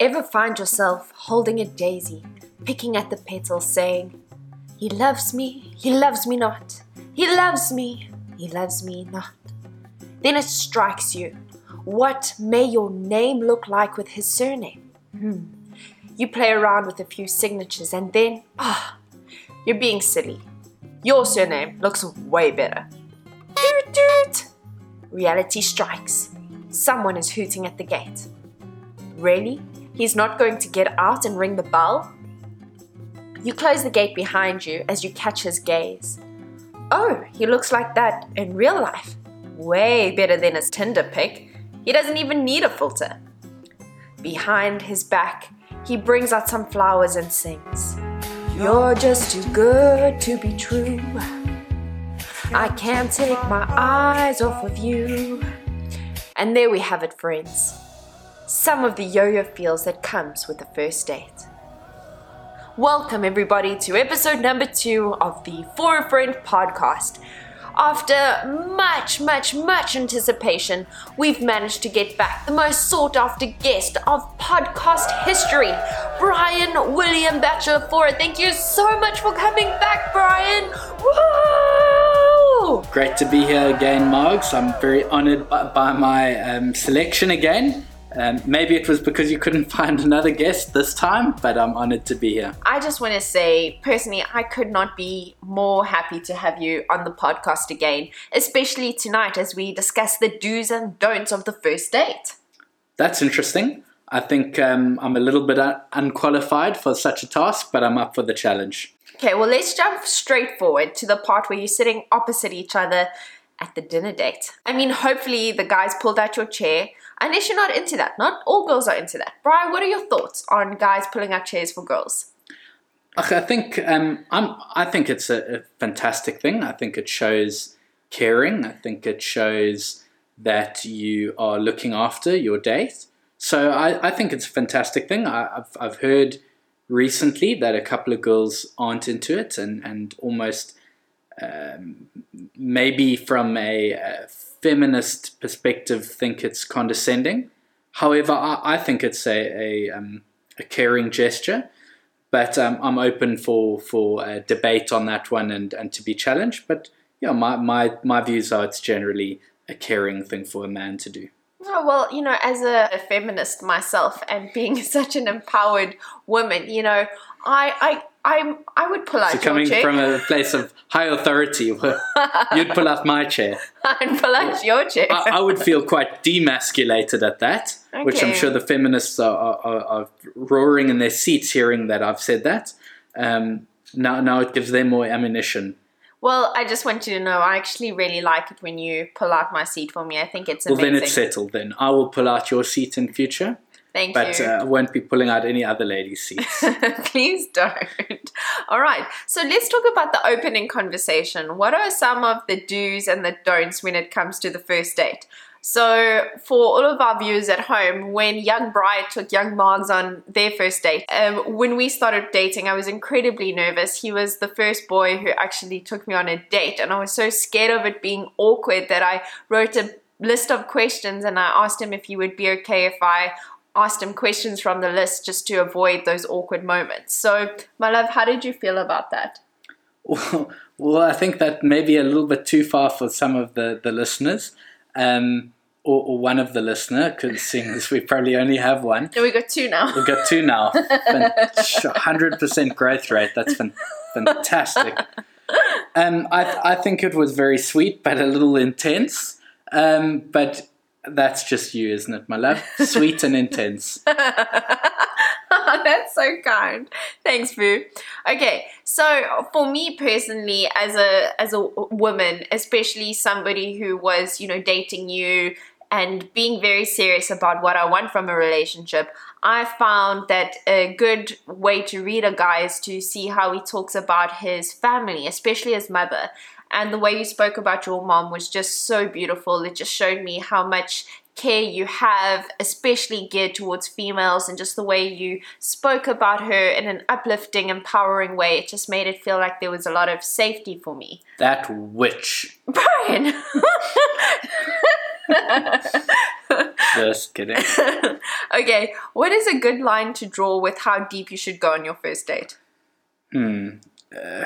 Ever find yourself holding a daisy, picking at the petals, saying, He loves me, he loves me not, he loves me, he loves me not? Then it strikes you, what may your name look like with his surname? Hmm. You play around with a few signatures and then, ah, you're being silly. Your surname looks way better. Toot toot! Reality strikes. Someone is hooting at the gate. Really? He's not going to get out and ring the bell? You close the gate behind you as you catch his gaze. Oh, he looks like that in real life. Way better than his Tinder pic. He doesn't even need a filter. Behind his back, he brings out some flowers and sings. You're just too good to be true. I can't take my eyes off of you. And there we have it, friends. Some of the yo yo feels that comes with the first date. Welcome, everybody, to episode number two of the For a Friend podcast. After much, much, much anticipation, we've managed to get back the most sought after guest of podcast history, Brian William Batchelor Ford. Thank you so much for coming back, Brian. Woo! Great to be here again, Margs. I'm very honored by, by my um, selection again. Um, maybe it was because you couldn't find another guest this time, but I'm honored to be here. I just want to say, personally, I could not be more happy to have you on the podcast again, especially tonight as we discuss the do's and don'ts of the first date. That's interesting. I think um, I'm a little bit un- unqualified for such a task, but I'm up for the challenge. Okay, well, let's jump straight forward to the part where you're sitting opposite each other at the dinner date. I mean, hopefully, the guys pulled out your chair unless you're not into that. Not all girls are into that. Brian, what are your thoughts on guys pulling out chairs for girls? I think um, I'm. I think it's a, a, fantastic thing. I think it shows caring. I think it shows that you are looking after your date. So I, I think it's a fantastic thing. I, have I've heard recently that a couple of girls aren't into it and and almost um, maybe from a, a feminist perspective think it's condescending. However, I, I think it's a, a, um, a caring gesture. But um, I'm open for for a debate on that one and, and to be challenged. But yeah, my, my, my views are it's generally a caring thing for a man to do. Oh, well, you know, as a, a, feminist myself and being such an empowered woman, you know, I, I, I, I would pull out your chair. so coming chair. from a place of high authority, you'd pull out my chair. I'd pull out your chair. I, I, would feel quite demasculated at that, okay. which I'm sure the feminists are, are, are, roaring in their seats hearing that I've said that. Um, now, now it gives them more ammunition well, I just want you to know I actually really like it when you pull out my seat for me. I think it's amazing. Well, then it's settled. Then I will pull out your seat in future. Thank but, you. But uh, I won't be pulling out any other ladies' seats. Please don't. All right. So let's talk about the opening conversation. What are some of the do's and the don'ts when it comes to the first date? So, for all of our viewers at home, when young Bride took young Margs on their first date, um, when we started dating, I was incredibly nervous. He was the first boy who actually took me on a date, and I was so scared of it being awkward that I wrote a list of questions and I asked him if he would be okay if I asked him questions from the list just to avoid those awkward moments. So, my love, how did you feel about that? Well, well I think that may be a little bit too far for some of the, the listeners um, or, or, one of the listener, because seeing as we probably only have one. No, we got two now. We've got two now. Hundred percent growth rate. That's fantastic. Um, I, I think it was very sweet, but a little intense. Um, but that's just you, isn't it, my love? Sweet and intense. That's so kind. Thanks, Boo. Okay, so for me personally, as a as a woman, especially somebody who was, you know, dating you and being very serious about what I want from a relationship, I found that a good way to read a guy is to see how he talks about his family, especially his mother. And the way you spoke about your mom was just so beautiful. It just showed me how much care you have, especially geared towards females, and just the way you spoke about her in an uplifting, empowering way. It just made it feel like there was a lot of safety for me. That witch. Brian! Just kidding. okay, what is a good line to draw with how deep you should go on your first date? Hmm. Uh,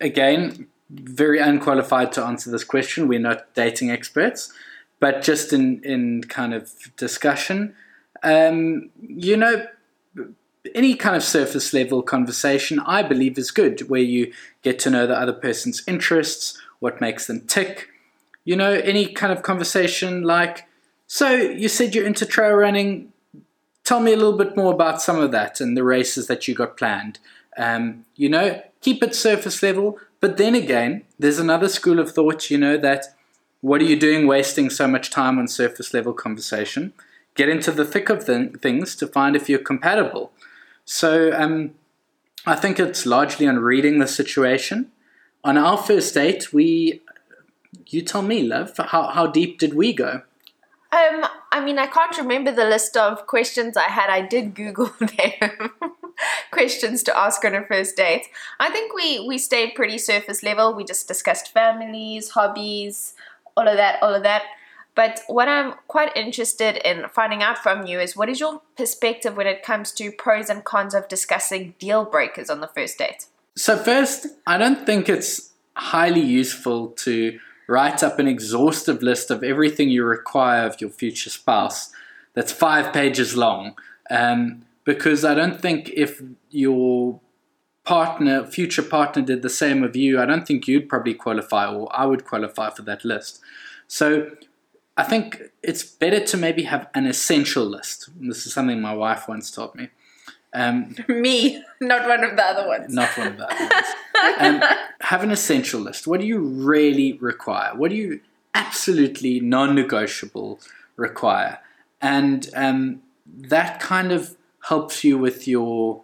again, very unqualified to answer this question. We're not dating experts, but just in in kind of discussion, um, you know, any kind of surface level conversation, I believe, is good, where you get to know the other person's interests, what makes them tick. You know, any kind of conversation like, so you said you're into trail running. Tell me a little bit more about some of that and the races that you got planned. Um, you know, keep it surface level. But then again, there's another school of thought, you know, that what are you doing wasting so much time on surface level conversation? Get into the thick of th- things to find if you're compatible. So um, I think it's largely on reading the situation. On our first date, we, you tell me, love, how, how deep did we go? Um, I mean, I can't remember the list of questions I had. I did Google them. questions to ask on a first date. I think we we stayed pretty surface level. We just discussed families, hobbies, all of that, all of that. But what I'm quite interested in finding out from you is what is your perspective when it comes to pros and cons of discussing deal breakers on the first date? So, first, I don't think it's highly useful to write up an exhaustive list of everything you require of your future spouse that's five pages long. Um, because I don't think if your partner, future partner, did the same of you, I don't think you'd probably qualify or I would qualify for that list. So I think it's better to maybe have an essential list. This is something my wife once taught me. Um, me, not one of the other ones. Not one of the other ones. um, have an essential list. What do you really require? What do you absolutely non negotiable require? And um, that kind of helps you with your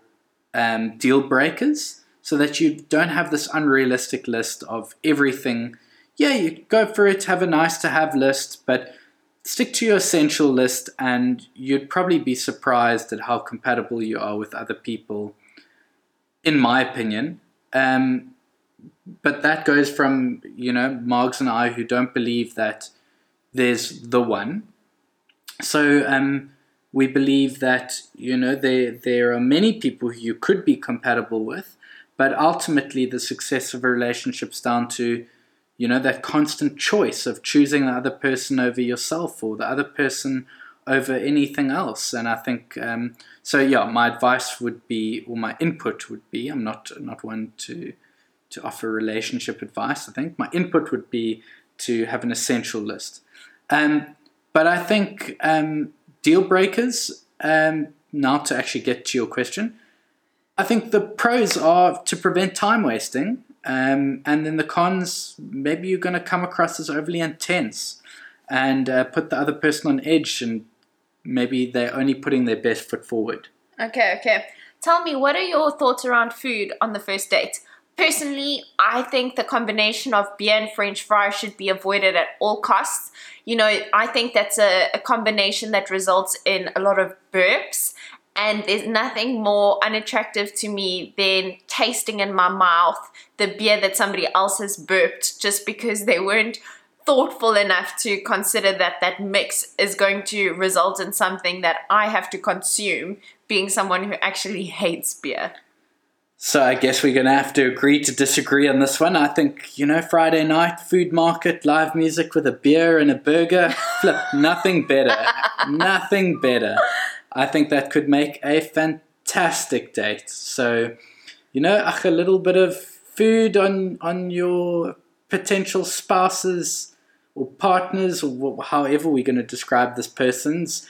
um, deal breakers so that you don't have this unrealistic list of everything yeah, you go for it, have a nice to have list, but stick to your essential list, and you'd probably be surprised at how compatible you are with other people, in my opinion. Um, but that goes from, you know, Margs and I who don't believe that there's the one. So um, we believe that, you know, there, there are many people who you could be compatible with, but ultimately the success of a relationship is down to you know, that constant choice of choosing the other person over yourself or the other person over anything else. And I think um, so. Yeah, my advice would be, or my input would be, I'm not not one to to offer relationship advice. I think my input would be to have an essential list. Um, but I think um, deal breakers. Um, now to actually get to your question, I think the pros are to prevent time wasting um, and then the cons, maybe you're going to come across as overly intense and uh, put the other person on edge, and maybe they're only putting their best foot forward. Okay, okay. Tell me, what are your thoughts around food on the first date? Personally, I think the combination of beer and french fries should be avoided at all costs. You know, I think that's a, a combination that results in a lot of burps and there's nothing more unattractive to me than tasting in my mouth the beer that somebody else has burped just because they weren't thoughtful enough to consider that that mix is going to result in something that I have to consume, being someone who actually hates beer. So I guess we're going to have to agree to disagree on this one. I think, you know, Friday night, food market, live music with a beer and a burger, flip, nothing better. nothing better. I think that could make a fantastic date. So, you know, a little bit of food on on your potential spouses or partners or however we're going to describe this person's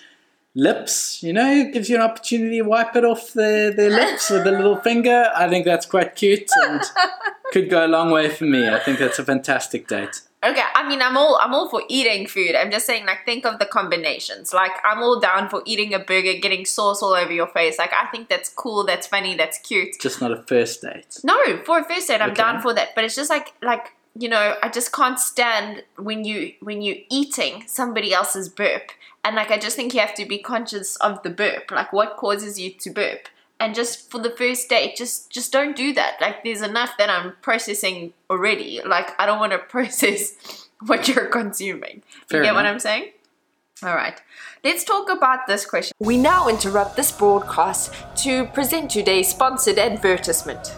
lips, you know, gives you an opportunity to wipe it off their, their lips with a little finger. I think that's quite cute and could go a long way for me. I think that's a fantastic date. Okay, I mean, I'm all I'm all for eating food. I'm just saying, like, think of the combinations. Like, I'm all down for eating a burger, getting sauce all over your face. Like, I think that's cool, that's funny, that's cute. Just not a first date. No, for a first date, I'm okay. down for that. But it's just like, like you know, I just can't stand when you when you're eating somebody else's burp, and like, I just think you have to be conscious of the burp. Like, what causes you to burp? and just for the first date just just don't do that like there's enough that i'm processing already like i don't want to process what you're consuming Fair you get enough. what i'm saying All right. Let's talk about this question. We now interrupt this broadcast to present today's sponsored advertisement.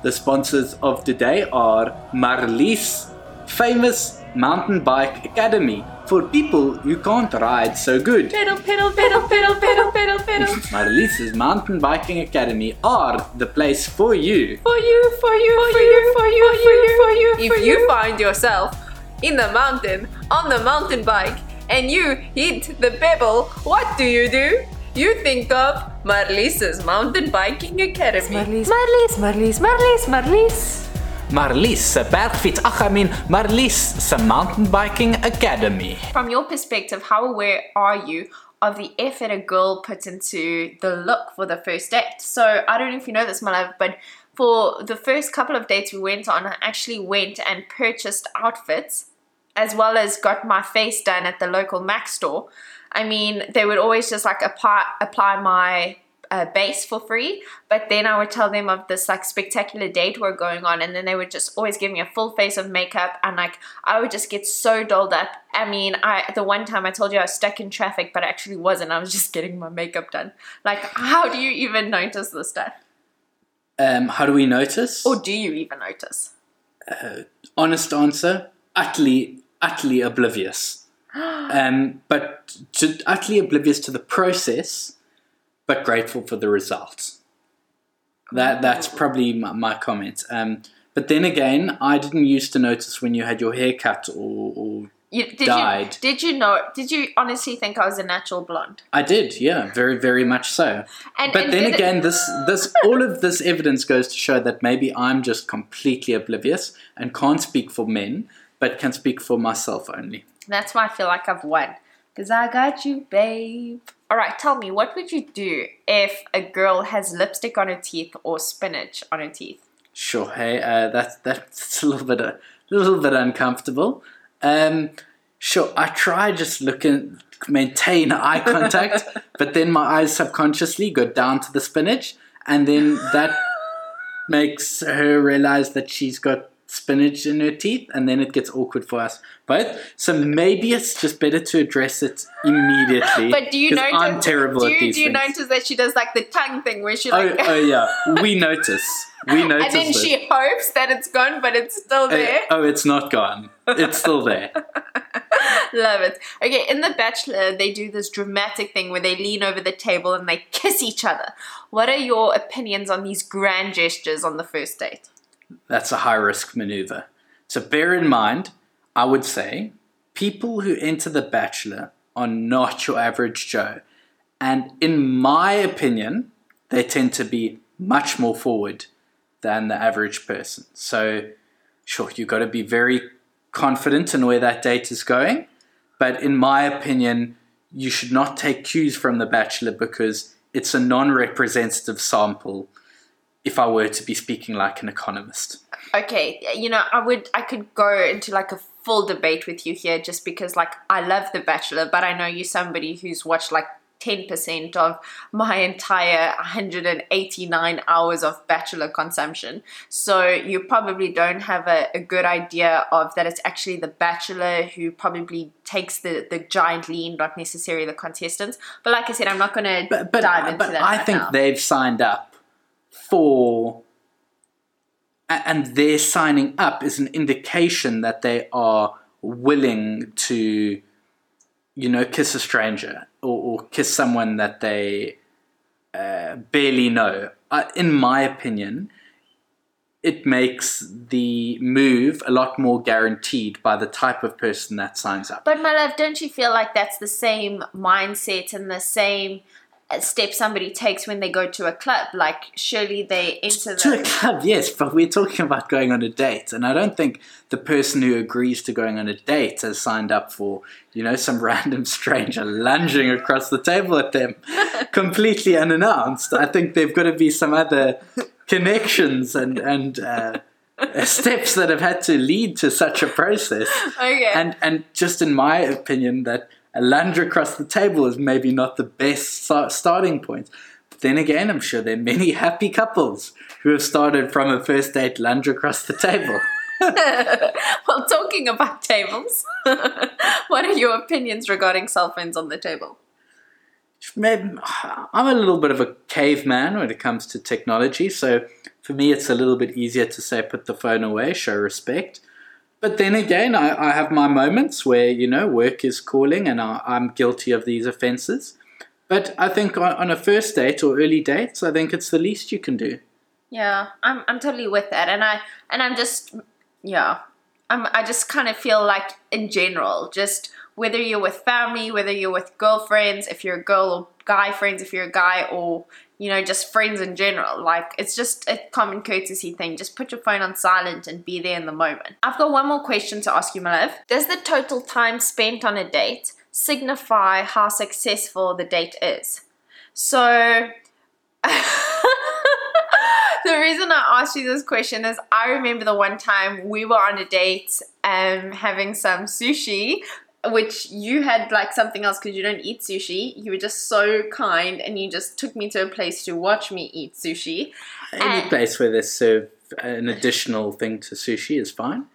The sponsors of today are Marlies, famous mountain bike academy for people who can't ride so good. Pedal, pedal, pedal, pedal, pedal, pedal, pedal. Marlies' mountain biking academy are the place for you. For you, for you, for you, for you, for you, for you. If you find yourself in the mountain on the mountain bike and you hit the pebble, what do you do? You think of Marlies' Mountain Biking Academy. Marlies, Marlies, Marlies, Marlies, Marlies. Marlies se bergfiets Achamin Marlies se mountain biking academy. From your perspective, how aware are you of the effort a girl puts into the look for the first date? So I don't know if you know this, my love, but for the first couple of dates we went on, I actually went and purchased outfits as well as got my face done at the local Mac store. I mean, they would always just like apply apply my uh, base for free, but then I would tell them of this like spectacular date we're going on, and then they would just always give me a full face of makeup, and like I would just get so dolled up. I mean, I the one time I told you I was stuck in traffic, but I actually wasn't. I was just getting my makeup done. Like, how do you even notice this stuff, Um, how do we notice? or do you even notice? Honest answer: utterly, utterly oblivious. um, but to, utterly oblivious to the process, but grateful for the results. That that's probably my, my comment. Um, but then again, I didn't used to notice when you had your hair cut or, or You, did Died. you did you know? Did you honestly think I was a natural blonde? I did, yeah, very, very much so. And, But and then did it- again, this, this, all of this evidence goes to show that maybe I'm just completely oblivious and can't speak for men, but can speak for myself only. That's why I feel like I've won. Because I got you, babe. Alright, tell me, what would you do if a girl has lipstick on her teeth or spinach on her teeth? Sure, hey, uh, that's that's a little bit a little bit uncomfortable. Um, sure, I try just looking maintain eye contact, but then my eyes subconsciously go down to the spinach, and then that makes her realize that she's got spinach in her teeth, and then it gets awkward for us both. So maybe it's just better to address it immediately. But do you notice? I'm terrible do at you, these do you things. notice that she does like the tongue thing where she Oh, like, oh yeah, we notice. We notice. and then it. she hopes that it's gone, but it's still Uh, there. oh, it's not gone. It's still there. Love it. Okay, in The Bachelor, they do this dramatic thing where they lean over the table and they kiss each other. What are your opinions on these grand gestures on the first date? That's a high risk maneuver. So bear in mind, I would say people who enter The Bachelor are not your average Joe. And in my opinion, they tend to be much more forward than the average person. So, sure, you've got to be very confident in where that date is going. But in my opinion, you should not take cues from The Bachelor because it's a non representative sample if I were to be speaking like an economist. Okay, you know, I would I could go into like a full debate with you here just because like I love The Bachelor, but I know you're somebody who's watched like 10% of my entire 189 hours of Bachelor consumption. So you probably don't have a, a good idea of that it's actually The Bachelor who probably takes the, the giant lean, not necessarily the contestants. But like I said, I'm not going to But but, dive into but that. I right think now. they've signed up for and their signing up is an indication that they are willing to you know kiss a stranger or, or kiss someone that they uh, barely know. Uh, in my opinion it makes the move a lot more guaranteed by the type of person that signs up. But my love, don't you feel like that's the same mindset and the same step somebody takes when they go to a club? Like, surely they enter to a the. club, yes, but we're talking about going on a date, and I don't think the person who agrees to going on a date has signed up for, you know, some random stranger lunging across the table at them, completely unannounced. I think there've got to be some other connections and and uh, steps that have had to lead to such a process. Okay. And and just in my opinion, that a lunge across the table is maybe not the best starting point. But then again, I'm sure there are many happy couples who have started from a first date lunge across the table. well, talking about tables, what are your opinions regarding cell phones on the table? Maybe, I'm a little bit of a caveman when it comes to technology, so for me it's a little bit easier to say put the phone away, show respect. But then again, I, I have my moments where, you know, work is calling and I, I'm guilty of these offenses. But I think on, on a first date or early dates, I think it's the least you can do. Yeah, I'm I'm totally with that, and I and I'm just yeah, I'm I just kind of feel like in general, just whether you're with family, whether you're with girlfriends, if you're a girl or guy friends, if you're a guy or you know just friends in general, like it's just a common courtesy thing. Just put your phone on silent and be there in the moment. I've got one more question to ask you, my love. Does the total time spent on a date signify how successful the date is? So. the reason I asked you this question is I remember the one time we were on a date um having some sushi which you had like something else because you don't eat sushi. You were just so kind and you just took me to a place to watch me eat sushi. Any And- place where they serve an additional thing to sushi is fine.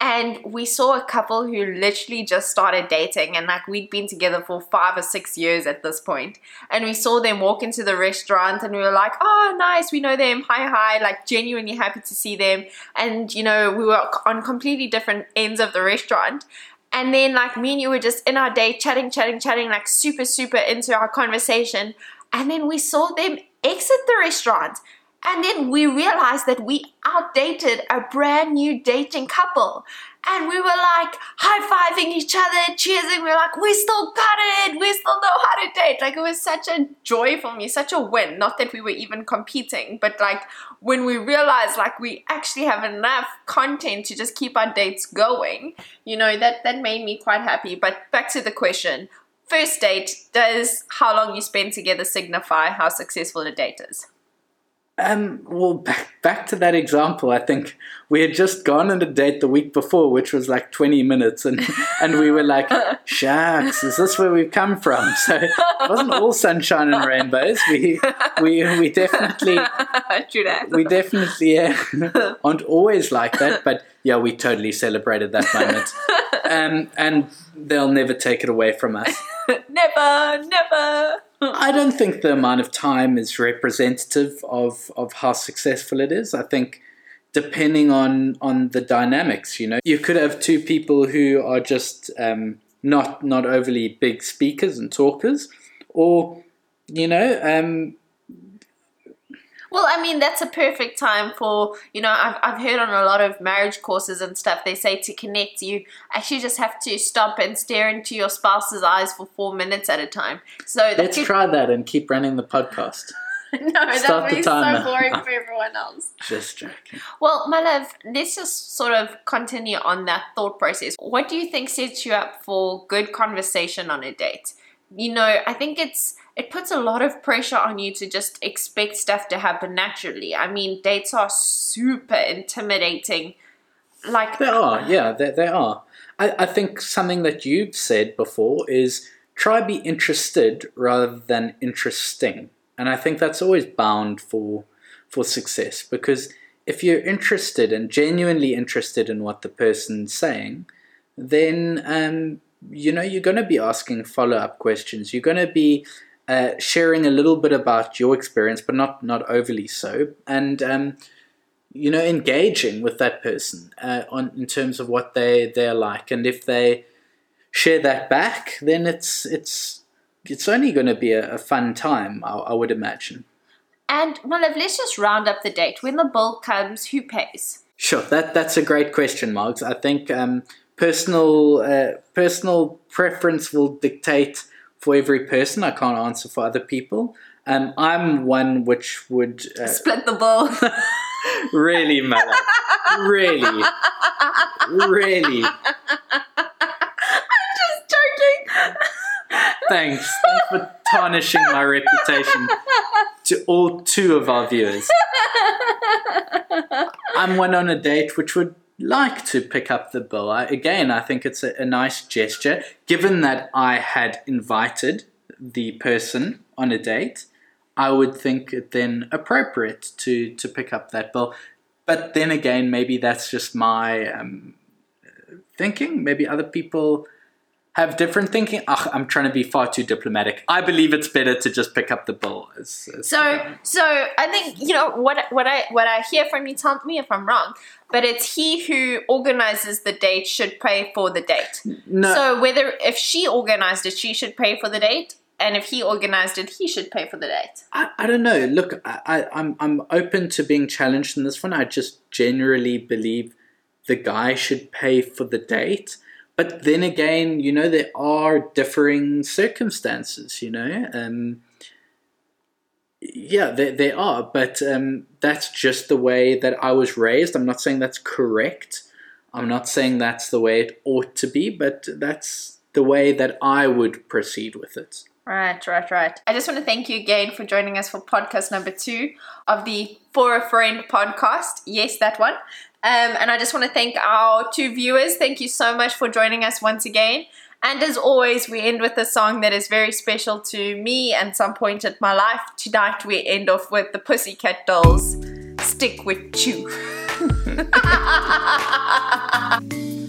And we saw a couple who literally just started dating, and like we'd been together for five or six years at this point. And we saw them walk into the restaurant, and we were like, oh, nice, we know them, hi, hi, like genuinely happy to see them. And you know, we were on completely different ends of the restaurant. And then, like, me and you were just in our day chatting, chatting, chatting, like super, super into our conversation. And then we saw them exit the restaurant. And then we realized that we outdated a brand new dating couple. And we were like high fiving each other, cheersing. We were like, we still got it. We still know how to date. Like, it was such a joy for me, such a win. Not that we were even competing, but like when we realized like we actually have enough content to just keep our dates going, you know, that, that made me quite happy. But back to the question first date, does how long you spend together signify how successful a date is? Um, well, back, back to that example, I think we had just gone on a date the week before, which was like 20 minutes, and, and we were like, shucks, is this where we've come from? So it wasn't all sunshine and rainbows. We, we, we definitely, we definitely uh, aren't always like that, but yeah, we totally celebrated that moment. Um, and they'll never take it away from us. never, never. I don't think the amount of time is representative of, of how successful it is. I think depending on, on the dynamics, you know, you could have two people who are just um, not not overly big speakers and talkers, or you know, um, Well, I mean, that's a perfect time for, you know, I've, I've heard on a lot of marriage courses and stuff, they say to connect, you actually just have to stop and stare into your spouse's eyes for four minutes at a time. So that let's could- try that and keep running the podcast. no, that Start would the be so boring for everyone else. Just joking. Well, my love, let's just sort of continue on that thought process. What do you think sets you up for good conversation on a date? You know, I think it's it puts a lot of pressure on you to just expect stuff to happen naturally. I mean, dates are super intimidating. Like They are, yeah, they, they are. I, I think something that you've said before is try be interested rather than interesting. And I think that's always bound for for success because if you're interested and genuinely interested in what the person's saying, then um, you know you're going to be asking follow up questions. You're going to be uh, sharing a little bit about your experience, but not not overly so, and um, you know engaging with that person uh, on in terms of what they they're like, and if they share that back, then it's it's it's only going to be a, a fun time, I, I would imagine. and my love, let's just round up the date. When the bill comes, who pays? Sure, that that's a great question, Margs. I think um, personal uh, personal preference will dictate for every person. I can't answer for other people. Um, I'm one which would uh, Split the bill. really, Mala, really, really. I'm just joking. Thanks, thanks for tarnishing my reputation to all two of our viewers. I'm one on a date which would like to pick up the bill. I, again, I think it's a, a nice gesture, given that I had invited the person on a date. I would think it then appropriate to to pick up that bill. but then again, maybe that's just my um, thinking. Maybe other people have different thinking. Ugh, I'm trying to be far too diplomatic. I believe it's better to just pick up the bill. As, as So, so I think you know what what I what I hear from you. Tell me if I'm wrong, but it's he who organizes the date should pay for the date. no, So whether if she organized it, she should pay for the date, and if he organized it, he should pay for the date. I, I don't know. Look, I, I, I'm I'm open to being challenged in this one. I just generally believe the guy should pay for the date. But then again, you know, there are differing circumstances. You know, um, yeah, there there are. But um, that's just the way that I was raised. I'm not saying that's correct. I'm not saying that's the way it ought to be. But that's the way that I would proceed with it. Right, right, right. I just want to thank you again for joining us for podcast number two of the For a Friend podcast. Yes, that one. Um, and I just want to thank our two viewers. Thank you so much for joining us once again. And as always, we end with a song that is very special to me and some point in my life. Tonight, we end off with the Pussycat Dolls. Stick with you.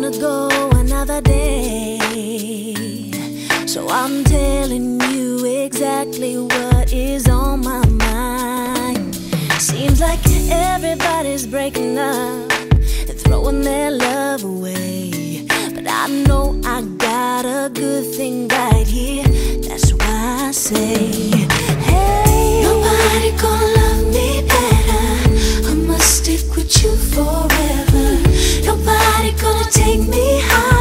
gonna go another day. So I'm telling you exactly what is on my mind. Seems like everybody's breaking up and throwing their love away. But I know I got a good thing right here. That's why I say, Hey, nobody gonna love me better. I must stick with you forever. Take me high.